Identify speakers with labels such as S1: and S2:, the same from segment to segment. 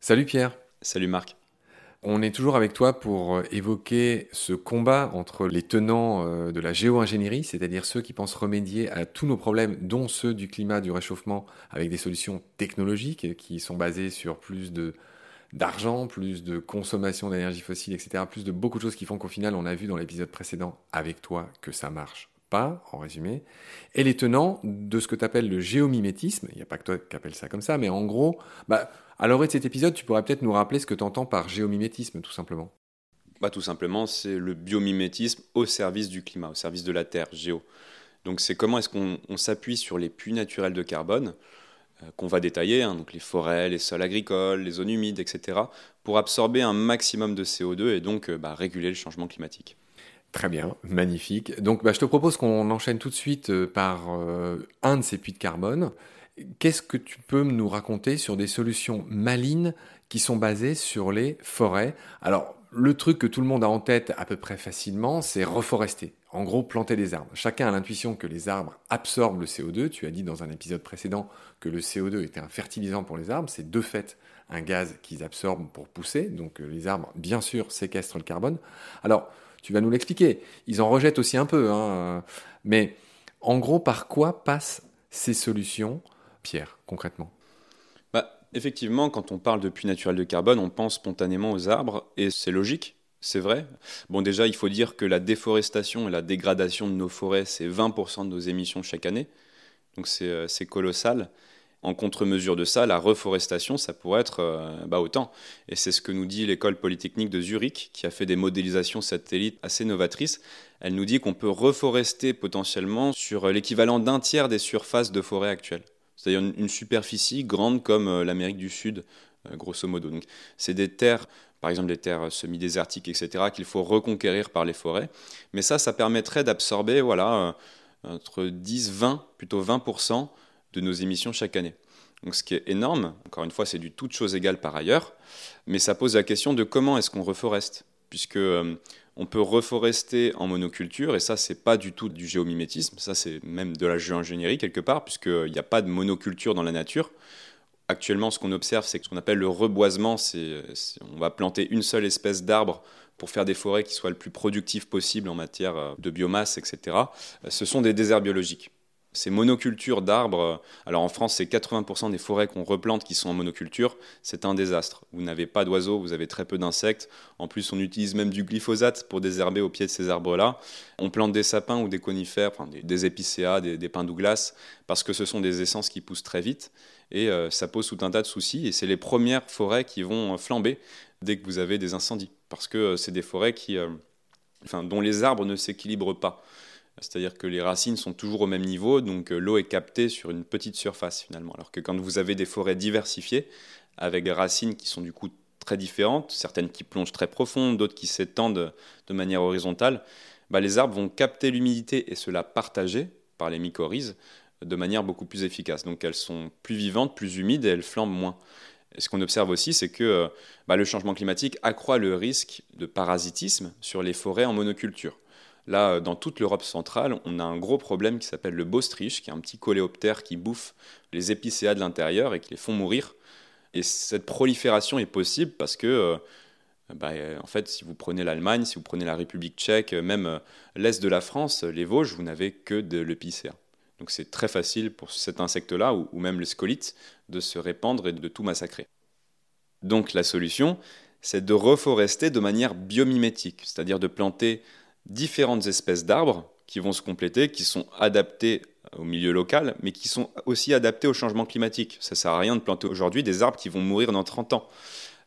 S1: Salut Pierre.
S2: Salut Marc.
S1: On est toujours avec toi pour euh, évoquer ce combat entre les tenants euh, de la géo-ingénierie, c'est-à-dire ceux qui pensent remédier à tous nos problèmes, dont ceux du climat, du réchauffement, avec des solutions technologiques qui sont basées sur plus de d'argent, plus de consommation d'énergie fossile, etc. Plus de beaucoup de choses qui font qu'au final, on a vu dans l'épisode précédent avec toi que ça marche pas, en résumé. Et les tenants de ce que tu appelles le géomimétisme, il n'y a pas que toi qui appelles ça comme ça, mais en gros, bah, à l'orée de cet épisode, tu pourrais peut-être nous rappeler ce que tu entends par géomimétisme, tout simplement.
S2: Bah, tout simplement, c'est le biomimétisme au service du climat, au service de la Terre, géo. Donc c'est comment est-ce qu'on s'appuie sur les puits naturels de carbone, euh, qu'on va détailler, hein, donc les forêts, les sols agricoles, les zones humides, etc., pour absorber un maximum de CO2 et donc euh, bah, réguler le changement climatique.
S1: Très bien, magnifique. Donc bah, je te propose qu'on enchaîne tout de suite euh, par un de ces puits de carbone. Qu'est-ce que tu peux nous raconter sur des solutions malines qui sont basées sur les forêts? Alors, le truc que tout le monde a en tête à peu près facilement, c'est reforester. En gros, planter des arbres. Chacun a l'intuition que les arbres absorbent le CO2. Tu as dit dans un épisode précédent que le CO2 était un fertilisant pour les arbres. C'est de fait un gaz qu'ils absorbent pour pousser. Donc euh, les arbres, bien sûr, séquestrent le carbone. Alors, tu vas nous l'expliquer. Ils en rejettent aussi un peu. Hein. Mais en gros, par quoi passent ces solutions Pierre, concrètement?
S2: Bah, Effectivement, quand on parle de puits naturel de carbone, on pense spontanément aux arbres, et c'est logique, c'est vrai. Bon, déjà, il faut dire que la déforestation et la dégradation de nos forêts, c'est 20% de nos émissions chaque année, donc c'est euh, colossal. En contre-mesure de ça, la reforestation, ça pourrait être euh, bah, autant. Et c'est ce que nous dit l'école polytechnique de Zurich, qui a fait des modélisations satellites assez novatrices. Elle nous dit qu'on peut reforester potentiellement sur l'équivalent d'un tiers des surfaces de forêt actuelles c'est-à-dire une, superficie grande comme euh, l'Amérique du Sud, euh, grosso modo. Donc, c'est des terres, par exemple des terres semi-désertiques, etc., qu'il faut reconquérir par les forêts. Mais ça, ça permettrait d'absorber, voilà, euh, entre 10, 20, plutôt 20% de nos émissions chaque année. Donc, ce qui est énorme. Encore une fois, c'est du toute chose égale par ailleurs. Mais ça pose la question de comment est-ce qu'on reforeste, puisque on peut reforester en monoculture, et ça, c'est pas du tout du géomimétisme, ça, c'est même de la géo-ingénierie quelque part, puisqu'il n'y a pas de monoculture dans la nature. Actuellement, ce qu'on observe, c'est ce qu'on appelle le reboisement. C'est, on va planter une seule espèce d'arbre pour faire des forêts qui soient le plus productives possible en matière de biomasse, etc. Ce sont des déserts biologiques. Ces monocultures d'arbres, alors en France, c'est 80% des forêts qu'on replante qui sont en monoculture, c'est un désastre. Vous n'avez pas d'oiseaux, vous avez très peu d'insectes. En plus, on utilise même du glyphosate pour désherber au pied de ces arbres-là. On plante des sapins ou des conifères, des, épicéas, des, pins Douglas, parce que ce sont des essences qui poussent très vite. Et euh, ça pose tout un tas de soucis. Et c'est les premières forêts qui vont flamber dès que vous avez des incendies. Parce que euh, c'est des forêts qui, euh, enfin, dont les arbres ne s'équilibrent pas. C'est-à-dire que les racines sont toujours au même niveau, donc euh, l'eau est captée sur une petite surface finalement. Alors que quand vous avez des forêts diversifiées, avec des racines qui sont du coup très différentes, certaines qui plongent très profond, d'autres qui s'étendent de manière horizontale, bah, les arbres vont capter l'humidité et se la partager par les mycorhizes de manière beaucoup plus efficace. Donc elles sont plus vivantes, plus humides et elles flambent moins. Et ce qu'on observe aussi, c'est que euh, bah, le changement climatique accroît le risque de parasitisme sur les forêts en monoculture. Là, euh, dans toute l'Europe centrale, on a un gros problème qui s'appelle le bostrich, qui est un petit coléoptère qui bouffe les épicéas de l'intérieur et qui les font mourir. Et cette prolifération est possible parce que, euh, bah, en fait, si vous prenez l'Allemagne, si vous prenez la République tchèque, même euh, l'Est de la France, les Vosges, vous n'avez que de l'épicéa. Donc c'est très facile pour cet insecte-là, ou, ou même les scolites, de se répandre et de tout massacrer. Donc la solution, c'est de reforester de manière biomimétique, c'est-à-dire de planter différentes espèces d'arbres qui vont se compléter, qui sont adaptés au milieu local, mais qui sont aussi adaptés au changement climatique. Ça ne sert à rien de planter aujourd'hui des arbres qui vont mourir dans 30 ans.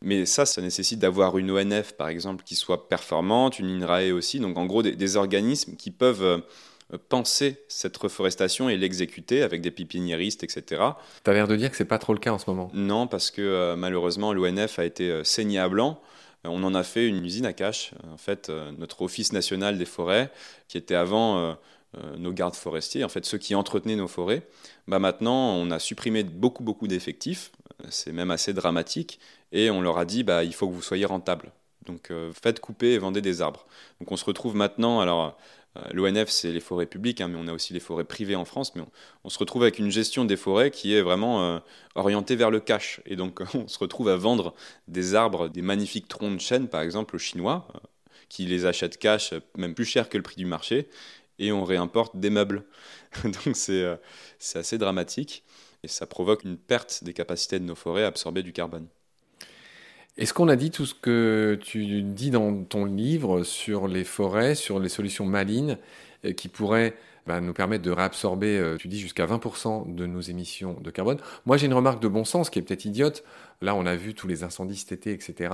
S2: Mais ça, ça nécessite d'avoir une ONF, par exemple, qui soit performante, une INRAE aussi, donc en gros des, organismes qui peuvent euh, penser cette reforestation et l'exécuter avec des pépiniéristes, etc.
S1: Tu as l'air de dire que ce n'est pas trop le cas en ce moment.
S2: Non, parce que euh, malheureusement, l'ONF a été euh, saignée à blanc. On en a fait une usine à cache. En fait, euh, notre Office national des forêts, qui était avant euh, euh, nos gardes forestiers, en fait ceux qui entretenaient nos forêts, bah maintenant on a supprimé beaucoup beaucoup d'effectifs, c'est même assez dramatique, et on leur a dit bah il faut que vous soyez rentable. Donc faites couper et vendez des arbres. Donc on se retrouve maintenant, alors L'ONF, c'est les forêts publiques, hein, mais on a aussi les forêts privées en France. Mais on, se retrouve avec une gestion des forêts qui est vraiment orientée vers le cash. Et donc, on se retrouve à vendre des arbres, des magnifiques troncs de chêne, par exemple, aux Chinois, qui les achètent cash, même plus cher que le prix du marché, et on réimporte des meubles. donc, c'est assez dramatique et ça provoque une perte des capacités de nos forêts à absorber du carbone.
S1: Est-ce qu'on a dit tout ce que tu dis dans ton livre sur les forêts, sur les solutions malines euh, qui pourraient bah, nous permettre de réabsorber, euh, tu dis, jusqu'à 20% de nos émissions de carbone? Moi, j'ai une remarque de bon sens qui est peut-être idiote. Là, on a vu tous les incendies cet été, etc.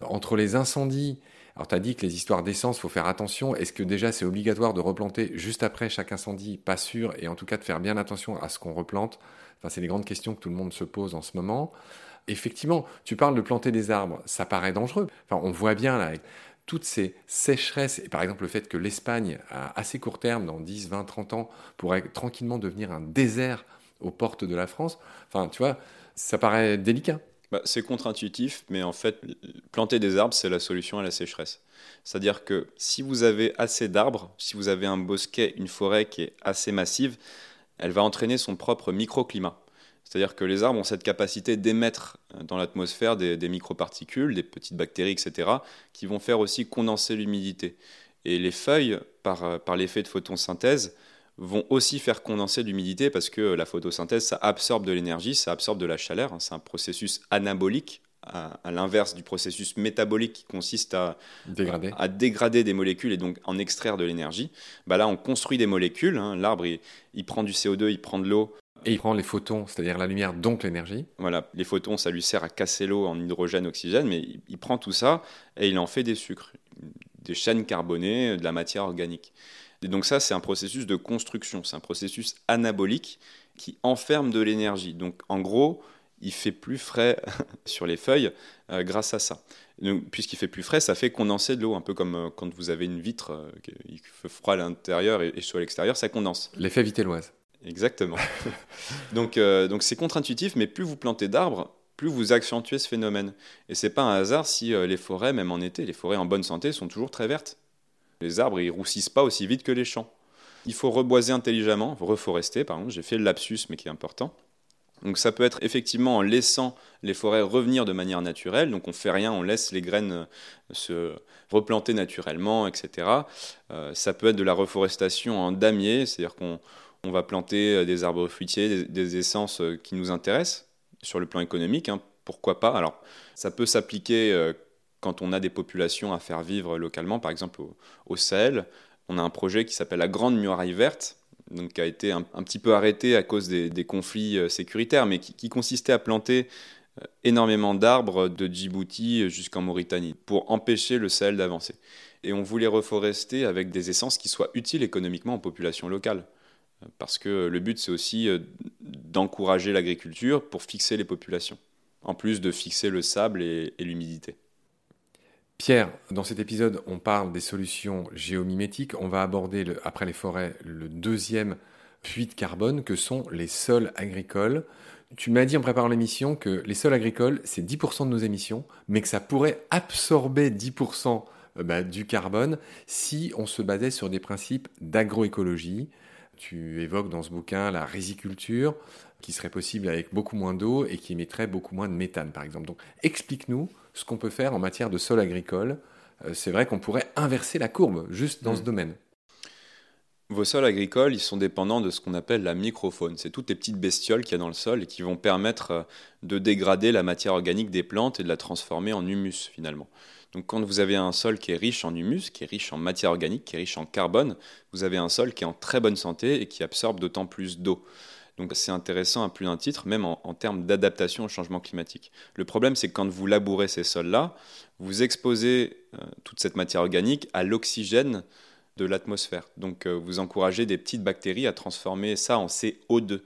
S1: Entre les incendies alors, tu as dit que les histoires d'essence, faut faire attention. Est-ce que déjà c'est obligatoire de replanter juste après chaque incendie? Pas sûr. Et en tout cas, de faire bien attention à ce qu'on replante. Enfin, c'est les grandes questions que tout le monde se pose en ce moment. Effectivement, tu parles de planter des arbres, ça paraît dangereux. Enfin, on voit bien là, toutes ces sécheresses, et par exemple le fait que l'Espagne, à assez court terme, dans 10, 20, 30 ans, pourrait tranquillement devenir un désert aux portes de la France, enfin, tu vois, ça paraît délicat.
S2: Bah, c'est contre-intuitif, mais en fait, planter des arbres, c'est la solution à la sécheresse. C'est-à-dire que si vous avez assez d'arbres, si vous avez un bosquet, une forêt qui est assez massive, elle va entraîner son propre microclimat. C'est-à-dire que les arbres ont cette capacité d'émettre euh, dans l'atmosphère des, microparticules, des petites bactéries, etc., qui vont faire aussi condenser l'humidité. Et les feuilles, par, euh, par l'effet de photosynthèse, vont aussi faire condenser l'humidité parce que la photosynthèse, ça absorbe de l'énergie, ça absorbe de la chaleur. Hein. C'est un processus anabolique, à, l'inverse du processus métabolique qui consiste à dégrader. à dégrader. des molécules et donc en extraire de l'énergie. Bah là, on construit des molécules. Hein. L'arbre, il, prend du CO2, il prend de l'eau.
S1: Et il prend les photons, c'est-à-dire la lumière, donc l'énergie.
S2: Voilà, les photons, ça lui sert à casser l'eau en hydrogène, oxygène, mais il, prend tout ça et il en fait des sucres, des chaînes carbonées, de la matière organique. Et donc ça, c'est un processus de construction, c'est un processus anabolique qui enferme de l'énergie. Donc en gros, il fait plus frais sur les feuilles euh, grâce à ça. Puisqu'il fait plus frais, ça fait condenser de l'eau, un peu comme euh, quand vous avez une vitre, euh, il fait froid à l'intérieur et, chaud à l'extérieur, ça condense.
S1: L'effet vitelloise.
S2: Exactement. donc donc c'est contre-intuitif, mais plus vous plantez d'arbres, plus vous accentuez ce phénomène. Et c'est pas un hasard si les forêts, même en été, les forêts en bonne santé sont toujours très vertes. Les arbres, ils roussissent pas aussi vite que les champs. Il faut reboiser intelligemment, reforester, par exemple. J'ai fait le lapsus, mais qui est important. Donc ça peut être effectivement en laissant les forêts revenir de manière naturelle. Donc on fait rien, on laisse les graines euh, se replanter naturellement, etc. Euh, ça peut être de la reforestation en damier, c'est-à-dire qu'on va planter euh, des arbres fruitiers, des, essences qui nous intéressent sur le plan économique. Hein. pourquoi pas? Alors ça peut s'appliquer quand on a des populations à faire vivre localement, par exemple au, Sahel. On a un projet qui s'appelle la Grande Muraille Verte, donc, qui a été un, petit peu arrêté à cause des, conflits euh, sécuritaires, mais qui, consistait à planter euh, énormément d'arbres de Djibouti jusqu'en Mauritanie pour empêcher le Sahel d'avancer. Et on voulait reforester avec des essences qui soient utiles économiquement aux populations locales. Parce que le but, c'est aussi euh, d'encourager l'agriculture pour fixer les populations, en plus de fixer le sable et l'humidité.
S1: Pierre, dans cet épisode, on parle des solutions géomimétiques. On va aborder, après les forêts, le deuxième puits de carbone que sont les sols agricoles. Tu m'as dit en préparant l'émission que les sols agricoles, c'est 10% de nos émissions, mais que ça pourrait absorber 10% euh, bah, du carbone si on se basait sur des principes d'agroécologie. Tu évoques dans ce bouquin la riziculture, qui serait possible avec beaucoup moins d'eau et qui émettrait beaucoup moins de méthane, par exemple. Donc, explique-nous ce qu'on peut faire en matière de sol agricole. Euh, c'est vrai qu'on pourrait inverser la courbe juste dans ce hmm. domaine.
S2: Vos sols agricoles, ils sont dépendants de ce qu'on appelle la microfaune. C'est toutes les petites bestioles qu'il y a dans le sol et qui vont permettre euh, de dégrader la matière organique des plantes et de la transformer en humus finalement. Donc quand vous avez un sol qui est riche en humus, qui est riche en matière organique, qui est riche en carbone, vous avez un sol qui est en très bonne santé et qui absorbe d'autant plus d'eau. Donc c'est intéressant à plus d'un titre, même en, termes d'adaptation au changement climatique. Le problème, c'est que quand vous labourez ces sols-là, vous exposez euh, toute cette matière organique à l'oxygène de l'atmosphère. Donc euh, vous encouragez des petites bactéries à transformer ça en CO2.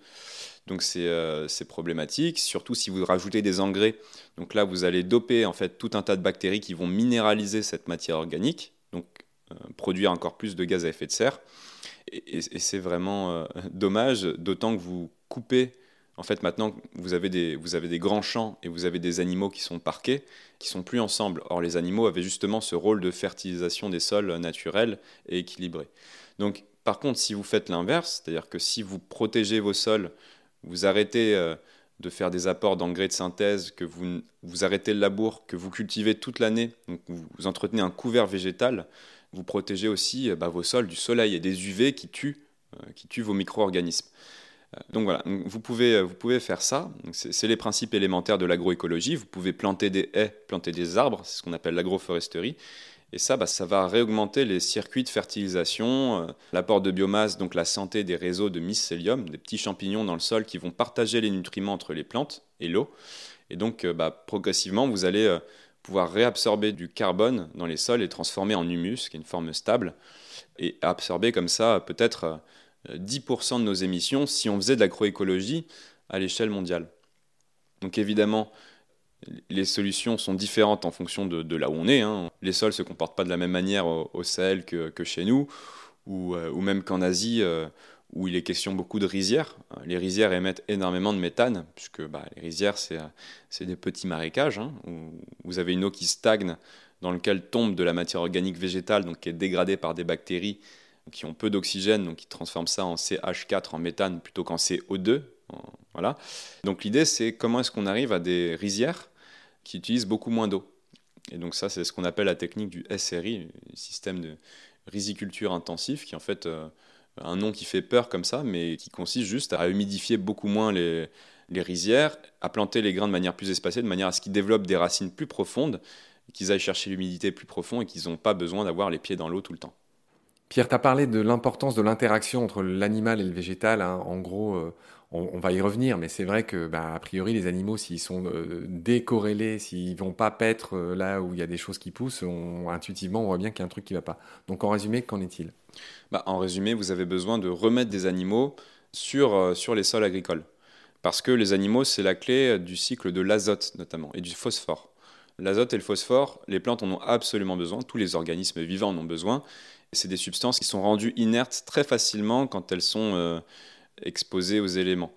S2: Donc euh, c'est problématique, surtout si vous rajoutez des engrais. Donc là, vous allez doper en fait tout un tas de bactéries qui vont minéraliser cette matière organique, donc produire encore plus de gaz à effet de serre. Et, c'est vraiment euh, dommage, d'autant que vous coupez En fait, maintenant, vous avez, des, vous avez des grands champs et vous avez des animaux qui sont parqués, qui sont plus ensemble. Or, les animaux avaient justement ce rôle de fertilisation des sols naturels et équilibrés. Donc, par contre, si vous faites l'inverse, c'est-à-dire que si vous protégez vos sols, vous arrêtez euh, de faire des apports d'engrais de synthèse, que vous, vous arrêtez le labour, que vous cultivez toute l'année, donc vous entretenez un couvert végétal, vous protégez aussi euh, bah, vos sols du soleil et des UV qui tuent, euh, qui tuent vos micro-organismes. Donc voilà, vous pouvez, vous pouvez faire ça. C'est les principes élémentaires de l'agroécologie. Vous pouvez planter des haies, planter des arbres, c'est ce qu'on appelle l'agroforesterie. Et ça, bah, ça va réaugmenter les circuits de fertilisation, l'apport de biomasse, donc la santé des réseaux de mycélium, des petits champignons dans le sol qui vont partager les nutriments entre les plantes et l'eau. Et donc, bah, progressivement, vous allez pouvoir réabsorber du carbone dans les sols et transformer en humus, qui est une forme stable, et absorber comme ça peut-être 10% euh, de nos émissions si on faisait de l'agroécologie à l'échelle mondiale. Donc évidemment, les solutions sont différentes en fonction de, là où on est. Hein. Les sols ne se comportent pas de la même manière au, Sahel que, chez nous, ou, euh, même qu'en Asie. Euh, où il est question beaucoup de rizières. Les rizières émettent énormément de méthane, puisque bah, les rizières, c'est des petits marécages, hein, où vous avez une eau qui stagne, dans lequel tombe de la matière organique végétale, donc qui est dégradée par des bactéries qui ont peu d'oxygène, donc qui transforment ça en CH4, en méthane, plutôt qu'en CO2. Voilà. Donc l'idée, c'est comment est-ce qu'on arrive à des rizières qui utilisent beaucoup moins d'eau. Et donc ça, c'est ce qu'on appelle la technique du SRI, système de riziculture intensif, qui en fait... Euh, un nom qui fait peur comme ça, mais qui consiste juste à humidifier beaucoup moins les, rizières, à planter les grains de manière plus espacée, de manière à ce qu'ils développent des racines plus profondes, qu'ils aillent chercher l'humidité plus profonde et qu'ils n'ont pas besoin d'avoir les pieds dans l'eau tout le temps.
S1: Pierre, tu as parlé de l'importance de l'interaction entre l'animal et le végétal. Hein. En gros, euh, on, va y revenir, mais c'est vrai que, bah, a priori, les animaux, s'ils sont euh, décorrélés, s'ils vont pas paître euh, là où il y a des choses qui poussent, intuitivement, on voit bien qu'il y a un truc qui va pas. Donc, en résumé, qu'en est-il?
S2: Bah, En résumé, vous avez besoin de remettre des animaux sur, euh, sur les sols agricoles. Parce que les animaux, c'est la clé du cycle de l'azote, notamment, et du phosphore. L'azote et le phosphore, les plantes en ont absolument besoin, tous les organismes vivants en ont besoin. C'est des substances qui sont rendues inertes très facilement quand elles sont exposées aux éléments.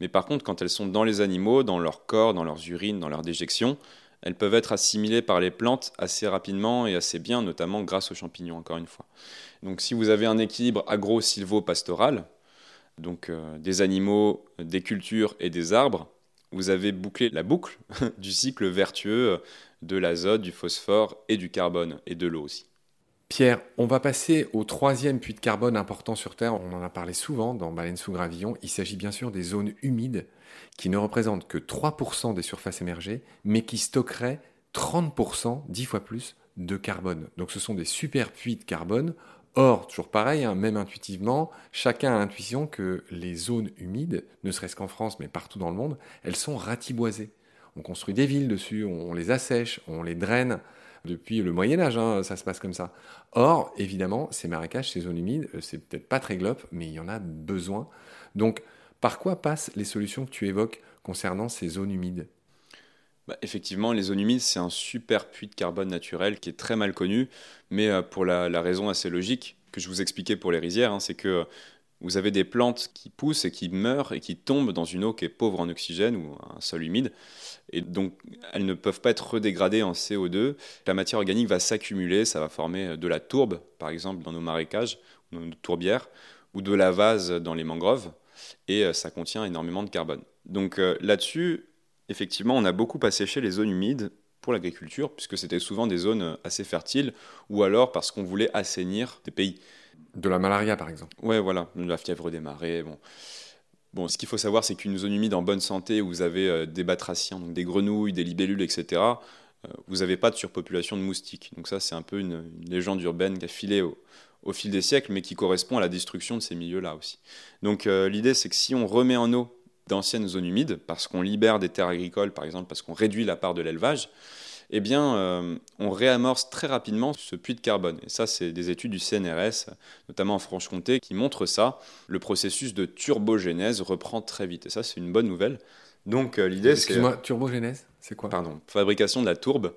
S2: Mais par contre, quand elles sont dans les animaux, dans leur corps, dans leurs urines, dans leurs déjections, elles peuvent être assimilées par les plantes assez rapidement et assez bien, notamment grâce aux champignons, encore une fois. Donc si vous avez un équilibre agro-silvo-pastoral, donc euh, des animaux, des cultures et des arbres, vous avez bouclé la boucle du cycle vertueux de l'azote, du phosphore et du carbone, et de l'eau aussi.
S1: Pierre, on va passer au troisième puits de carbone important sur Terre. On en a parlé souvent dans Baleine sous gravillon. Il s'agit bien sûr des zones humides qui ne représentent que 3% des surfaces émergées, mais qui stockeraient 30%, 10 fois plus, de carbone. Donc ce sont des super puits de carbone. Or, toujours pareil, hein, même intuitivement, chacun a l'intuition que les zones humides, ne serait-ce qu'en France, mais partout dans le monde, elles sont ratiboisées. On construit des villes dessus, on les assèche, on les draine, depuis le Moyen Âge, hein, ça se passe comme ça. Or, évidemment, ces marécages, ces zones humides, euh, c'est peut-être pas très glop, mais il y en a besoin. Donc, par quoi passent les solutions que tu évoques concernant ces zones humides?
S2: Bah, effectivement, les zones humides, c'est un super puits de carbone naturel qui est très mal connu, mais euh, pour la, raison assez logique que je vous expliquais pour les rizières, hein, c'est que vous avez des plantes qui poussent et qui meurent et qui tombent dans une eau qui est pauvre en oxygène ou un sol humide. Et donc, elles ne peuvent pas être redégradées en CO2. La matière organique va s'accumuler, ça va former de la tourbe, par exemple, dans nos marécages, dans nos tourbières, ou de la vase dans les mangroves, et euh, ça contient énormément de carbone. Donc euh, là-dessus, effectivement, on a beaucoup asséché les zones humides pour l'agriculture, puisque c'était souvent des zones assez fertiles, ou alors parce qu'on voulait assainir des pays.
S1: De la malaria, par exemple.
S2: Ouais, voilà, de la fièvre des marées. Bon. Bon, ce qu'il faut savoir, c'est qu'une zone humide en bonne santé, où vous avez euh, des batraciens, donc des grenouilles, des libellules, etc., euh, vous n'avez pas de surpopulation de moustiques. Donc ça, c'est un peu une, légende urbaine qui a filé au, fil des siècles, mais qui correspond à la destruction de ces milieux-là aussi. Donc euh, l'idée, c'est que si on remet en eau d'anciennes zones humides, parce qu'on libère des terres agricoles, par exemple, parce qu'on réduit la part de l'élevage, eh bien, euh, on réamorce très rapidement ce puits de carbone. Et ça, c'est des études du CNRS, notamment en Franche-Comté, qui montrent ça. Le processus de turbogénèse reprend très vite. Et ça, c'est une bonne nouvelle. Donc, euh, l'idée, c'est.
S1: Excuse-moi, turbogénèse, c'est quoi?
S2: Pardon, fabrication de la tourbe,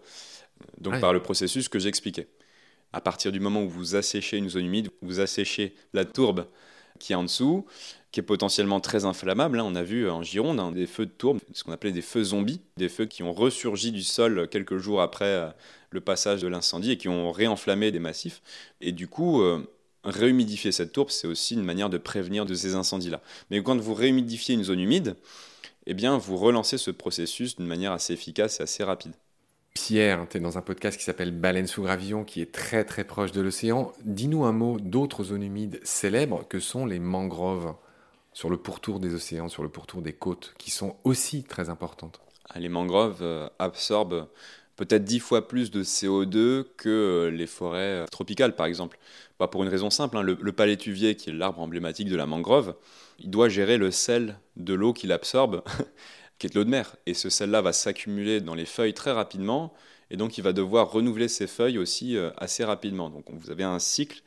S2: donc ah par le processus que j'expliquais. À partir du moment où vous asséchez une zone humide, vous asséchez la tourbe qui est en dessous, qui est potentiellement très inflammable. Hein. On a vu en Gironde hein, des feux de tourbe, ce qu'on appelait des feux zombies, des feux qui ont ressurgi du sol quelques jours après euh, le passage de l'incendie et qui ont réenflammé des massifs. Et du coup, euh, réhumidifier cette tourbe, c'est aussi une manière de prévenir de ces incendies-là. Mais quand vous réhumidifiez une zone humide, eh bien, vous relancez ce processus d'une manière assez efficace et assez rapide.
S1: Pierre, tu es dans un podcast qui s'appelle Baleine sous gravillon, qui est très très proche de l'océan. Dis-nous un mot d'autres zones humides célèbres que sont les mangroves sur le pourtour des océans, sur le pourtour des côtes, qui sont aussi très importantes.
S2: Ah, les mangroves euh, absorbent peut-être dix fois plus de CO2 que euh, les forêts euh, tropicales, par exemple. Pour une raison simple, hein. le, le, palétuvier, qui est l'arbre emblématique de la mangrove, il doit gérer le sel de l'eau qu'il absorbe qui est de l'eau de mer. Et ce sel-là va s'accumuler dans les feuilles très rapidement, et donc il va devoir renouveler ses feuilles aussi euh, assez rapidement. Donc vous avez un cycle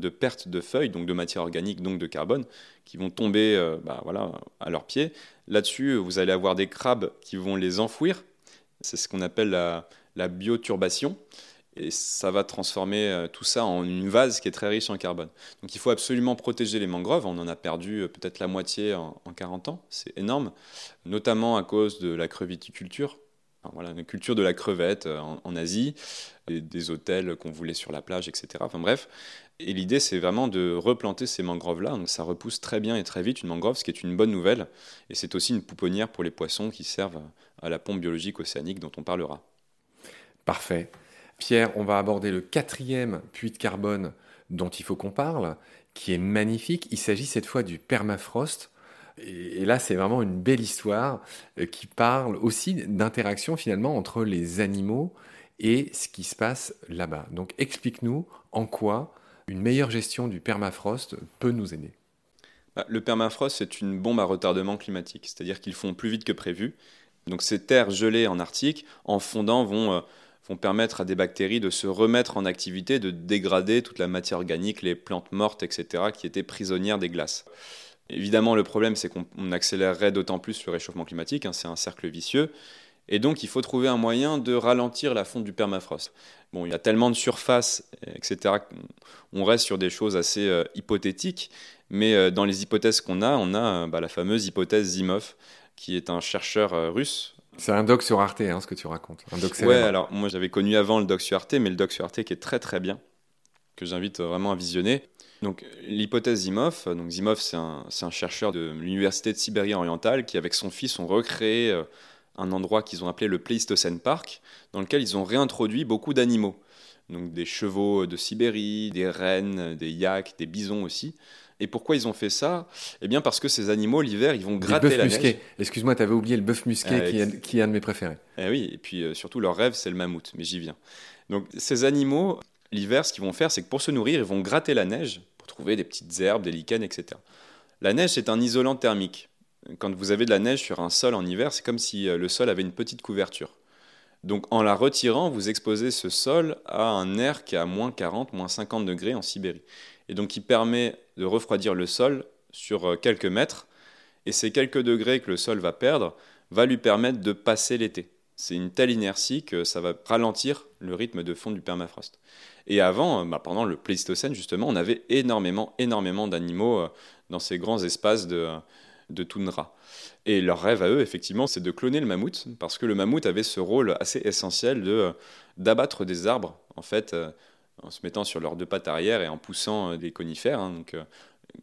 S2: de perte de feuilles, donc de matière organique, donc de carbone, qui vont tomber euh, bah, voilà, à leurs pieds. Là-dessus, vous allez avoir des crabes qui vont les enfouir. C'est ce qu'on appelle la, la bioturbation et ça va transformer euh, tout ça en une vase qui est très riche en carbone. Donc il faut absolument protéger les mangroves. On en a perdu euh, peut-être la moitié en, 40 ans, c'est énorme, notamment à cause de la creviticulture. voilà, la culture de la crevette euh, en, Asie, des hôtels qu'on voulait sur la plage, etc. Enfin bref, et l'idée c'est vraiment de replanter ces mangroves-là. Donc ça repousse très bien et très vite une mangrove, ce qui est une bonne nouvelle. Et c'est aussi une pouponnière pour les poissons qui servent à la pompe biologique océanique dont on parlera.
S1: Parfait. Pierre, on va aborder le quatrième puits de carbone dont il faut qu'on parle, qui est magnifique. Il s'agit cette fois du permafrost. Et là, c'est vraiment une belle histoire euh, qui parle aussi d'interaction finalement entre les animaux et ce qui se passe là-bas. Donc explique-nous en quoi une meilleure gestion du permafrost peut nous aider.
S2: Bah, le permafrost, c'est une bombe à retardement climatique, c'est-à-dire qu'ils font plus vite que prévu. Donc ces terres gelées en Arctique, en fondant, vont euh, vont permettre à des bactéries de se remettre en activité, de dégrader toute la matière organique, les plantes mortes, etc., qui étaient prisonnières des glaces. Évidemment, le problème, c'est qu'on accélérerait d'autant plus le réchauffement climatique, hein, c'est un cercle vicieux, et donc il faut trouver un moyen de ralentir la fonte du permafrost. Bon, il y a tellement de surface, etc., on reste sur des choses assez euh, hypothétiques, mais euh, dans les hypothèses qu'on a, on a euh, bah, la fameuse hypothèse Zimov, qui est un chercheur russe
S1: c'est un doc sur Arte, hein, ce que tu racontes. Un
S2: alors moi j'avais connu avant le doc sur Arte, mais le doc sur Arte qui est très très bien, que j'invite vraiment à visionner. Donc l'hypothèse Zimov, donc Zimov c'est un, un, chercheur de l'université de Sibérie orientale qui avec son fils ont recréé euh, un endroit qu'ils ont appelé le Pleistocène Park, dans lequel ils ont réintroduit beaucoup d'animaux. Donc des chevaux de Sibérie, des rennes, des yaks, des bisons aussi. Et pourquoi ils ont fait ça? Eh bien parce que ces animaux, l'hiver, ils vont gratter la
S1: musqué. Excuse-moi, tu avais oublié le bœuf musqué qui, est, qui, est, un de mes préférés.
S2: Eh oui, et puis euh, surtout leur rêve, c'est le mammouth, mais j'y viens. Donc ces animaux, l'hiver, ce qu'ils vont faire, c'est que pour se nourrir, ils vont gratter la neige pour trouver des petites herbes, des lichens, etc. La neige, c'est un isolant thermique. Quand vous avez de la neige sur un sol en hiver, c'est comme si euh, le sol avait une petite couverture. Donc en la retirant, vous exposez ce sol à un air qui est à moins 40, moins 50 degrés en Sibérie et donc qui permet de refroidir le sol sur euh, quelques mètres. Et ces quelques degrés que le sol va perdre va lui permettre de passer l'été. C'est une telle inertie que ça va ralentir le rythme de fond du permafrost. Et avant, euh, bah, pendant le Pléistocène, justement, on avait énormément, énormément d'animaux euh, dans ces grands espaces de, de toundra. Et leur rêve à eux, effectivement, c'est de cloner le mammouth, parce que le mammouth avait ce rôle assez essentiel de d'abattre des arbres, en fait, en se mettant sur leurs deux pattes arrière et en poussant euh, des conifères. Hein. donc, euh,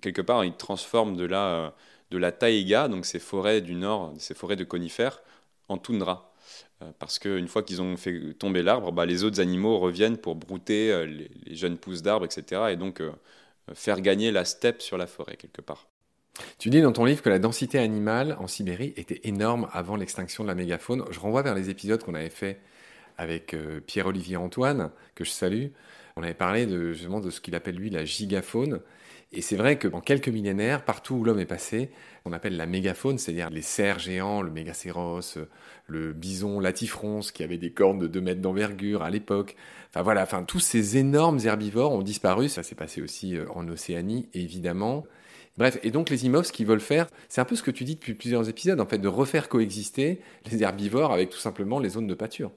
S2: quelque part, ils transforment de la, euh, la taïga, donc ces forêts du nord, ces forêts de conifères, en toundra. Parce qu'une fois qu'ils ont fait tomber l'arbre, bah, les autres animaux reviennent pour brouter les, jeunes pousses d'arbres, etc. Et donc faire gagner la steppe sur la forêt, quelque part.
S1: Tu dis dans ton livre que la densité animale en Sibérie était énorme avant l'extinction de la mégafaune. Je renvoie vers les épisodes qu'on avait fait avec Pierre-Olivier Antoine, que je salue, on avait parlé de, justement de ce qu'il appelle lui la gigafaune. Et c'est vrai que quelques millénaires, partout où l'homme est passé, on appelle la mégafaune, c'est-à-dire les cerfs géants, le mégacéros, le bison latifrons qui avait des cornes de 2 mètres d'envergure à l'époque. Enfin voilà, enfin tous ces énormes herbivores ont disparu. Ça s'est passé aussi euh, en Océanie, évidemment. Bref, et donc les IMOF, ce qu'ils veulent faire, c'est un peu ce que tu dis depuis plusieurs épisodes, en fait, de refaire coexister les herbivores avec tout simplement les zones de pâture.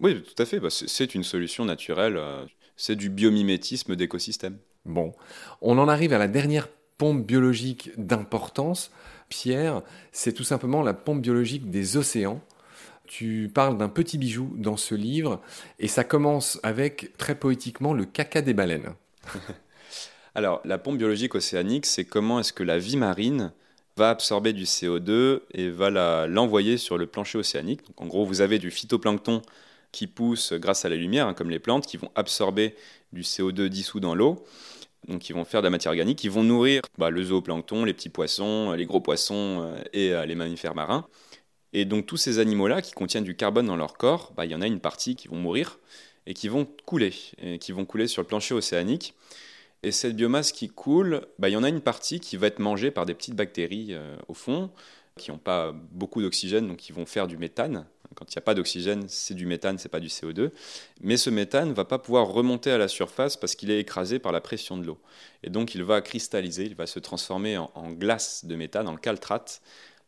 S2: Oui, tout à fait. Bah, c'est une solution naturelle. C'est du biomimétisme d'écosystème.
S1: Bon, on en arrive à la dernière pompe biologique d'importance, Pierre, c'est tout simplement la pompe biologique des océans. Tu parles d'un petit bijou dans ce livre et ça commence avec très poétiquement le caca des baleines.
S2: Alors, la pompe biologique océanique, c'est comment est-ce que la vie marine va absorber du CO2 et va l'envoyer sur le plancher océanique. Donc, en gros, vous avez du phytoplancton qui pousse grâce à la lumière, hein, comme les plantes, qui vont absorber du CO2 dissous dans l'eau, donc qui vont faire de la matière organique, qui vont nourrir bah, le zooplancton, les petits poissons, les gros poissons euh, et euh, les mammifères marins. Et donc tous ces animaux-là qui contiennent du carbone dans leur corps, bah, il y en a une partie qui vont mourir et qui vont couler, et qui vont couler sur le plancher océanique. Et cette biomasse qui coule, bah, il y en a une partie qui va être mangée par des petites bactéries euh, au fond, qui n'ont pas beaucoup d'oxygène, donc qui vont faire du méthane. Quand il n'y a pas d'oxygène, c'est du méthane, c'est pas du CO2. Mais ce méthane ne va pas pouvoir remonter à la surface parce qu'il est écrasé par la pression de l'eau. Et donc il va cristalliser, il va se transformer en, glace de méthane, en caltrate,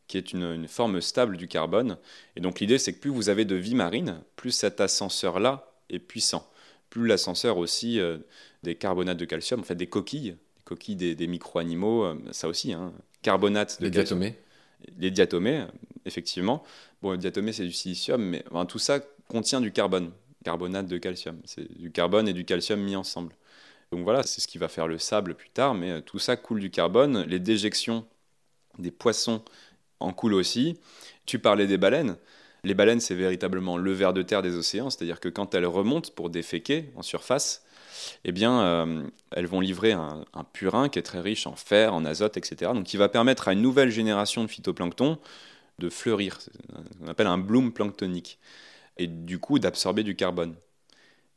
S2: qui est une, une forme stable du carbone. Et donc l'idée, c'est que plus vous avez de vie marine, plus cet ascenseur-là est puissant. Plus l'ascenseur aussi euh, des carbonates de calcium, en fait des coquilles, des coquilles des, micro-animaux, euh, ça aussi, hein, carbonate
S1: de Les diatomées
S2: Les diatomées, effectivement. Bon, le diatomée, c'est du silicium, mais tout ça contient du carbone, carbonate de calcium. C'est du carbone et du calcium mis ensemble. Donc voilà, c'est ce qui va faire le sable plus tard, mais euh, tout ça coule du carbone. Les déjections des poissons en coulent aussi. Tu parlais des baleines. Les baleines, c'est véritablement le ver de terre des océans, c'est-à-dire que quand elles remontent pour déféquer en surface, eh bien, euh, elles vont livrer un, purin qui est très riche en fer, en azote, etc. Donc, qui va permettre à une nouvelle génération de phytoplancton de fleurir. On appelle un bloom planctonique. Et du coup, d'absorber du carbone.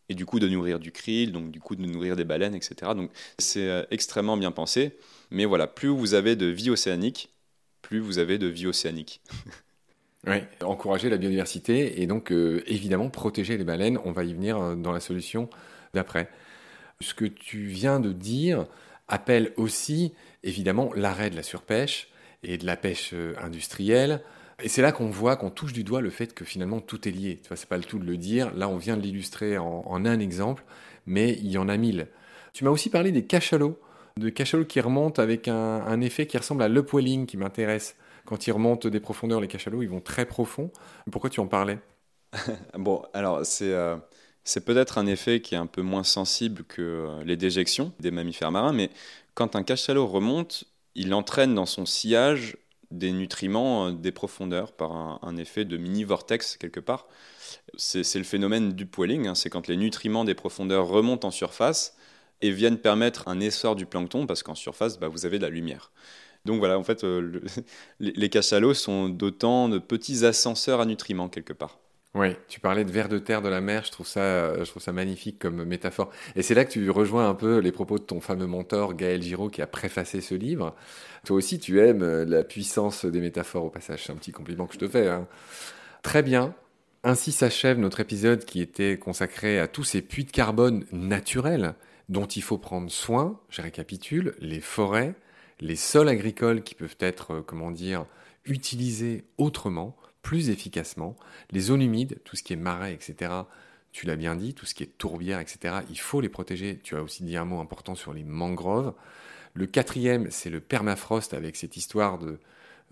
S2: Et du coup, de nourrir du krill, donc du coup, de nourrir des baleines, etc. Donc, c'est euh, extrêmement bien pensé. Mais voilà, plus vous avez de vie océanique, plus vous avez de vie océanique.
S1: Oui, encourager la biodiversité et donc euh, évidemment protéger les baleines. On va y venir dans la solution d'après. Ce que tu viens de dire appelle aussi évidemment l'arrêt de la surpêche et de la pêche euh, industrielle. Et c'est là qu'on voit, qu'on touche du doigt le fait que finalement tout est lié. Tu vois, c'est pas le tout de le dire. Là, on vient de l'illustrer en, un exemple, mais il y en a mille. Tu m'as aussi parlé des cachalots, de cachalots qui remontent avec un, effet qui ressemble à l'upwelling qui m'intéresse. Quand ils remontent des profondeurs, les cachalots, ils vont très profond. Pourquoi tu en parlais?
S2: Bon, alors c'est euh, c'est peut-être un effet qui est un peu moins sensible que euh, les déjections des mammifères marins, mais quand un cachalot remonte, il entraîne dans son sillage des nutriments euh, des profondeurs par un, effet de mini-vortex quelque part. C'est le phénomène du poiling, hein. c'est quand les nutriments des profondeurs remontent en surface et viennent permettre un essor du plancton parce qu'en surface, bah, vous avez de la lumière. Donc voilà, en fait, euh, les cachalots sont d'autant de petits ascenseurs à nutriments quelque part.
S1: Oui, tu parlais de vers de terre de la mer, je trouve ça, je trouve ça magnifique comme métaphore. Et c'est là que tu rejoins un peu les propos de ton fameux mentor Gaël Giraud qui a préfacé ce livre. Toi aussi, tu aimes la puissance des métaphores au passage. C'est un petit compliment que je te fais. Hein. Très bien. Ainsi s'achève notre épisode qui était consacré à tous ces puits de carbone naturels dont il faut prendre soin. Je récapitule les forêts, les sols agricoles qui peuvent être, euh, comment dire, utilisés autrement plus efficacement. Les zones humides, tout ce qui est marais, etc., tu l'as bien dit, tout ce qui est tourbière, etc., il faut les protéger. Tu as aussi dit un mot important sur les mangroves. Le quatrième, c'est le permafrost avec cette histoire de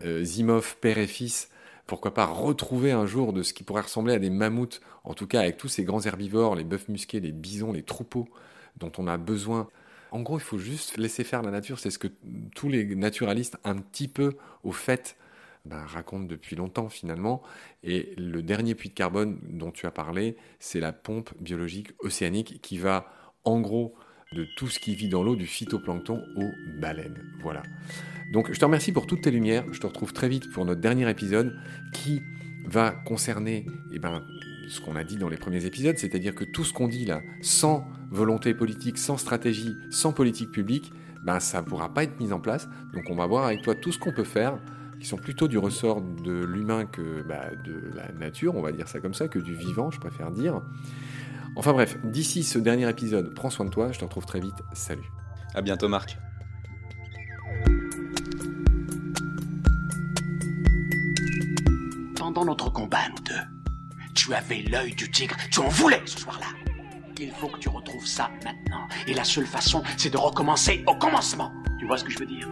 S1: euh, Zimov, père et fils. Pourquoi pas retrouver un jour de ce qui pourrait ressembler à des mammouths, en tout cas avec tous ces grands herbivores, les bœufs musqués, les bisons, les troupeaux dont on a besoin. En gros, il faut juste laisser faire la nature. C'est ce que tous les naturalistes, un petit peu au fait, ben, raconte depuis longtemps finalement. Et le dernier puits de carbone dont tu as parlé, c'est la pompe biologique océanique qui va en gros de tout ce qui vit dans l'eau, du phytoplancton aux baleines. Voilà. Donc je te remercie pour toutes tes lumières. Je te retrouve très vite pour notre dernier épisode qui va concerner eh ben, ce qu'on a dit dans les premiers épisodes, c'est-à-dire que tout ce qu'on dit là, sans volonté politique, sans stratégie, sans politique publique, ben, ça ne pourra pas être mis en place. Donc on va voir avec toi tout ce qu'on peut faire qui sont plutôt du ressort de l'humain que bah, de la nature, on va dire ça comme ça, que du vivant, je préfère dire. Enfin bref, d'ici ce dernier épisode, prends soin de toi, je te retrouve très vite, salut.
S2: À bientôt Marc.
S3: Pendant notre combat, nous deux, tu avais l'œil du tigre, tu en voulais ce soir-là. Il faut que tu retrouves ça maintenant. Et la seule façon, c'est de recommencer au commencement. Tu vois ce que je veux dire?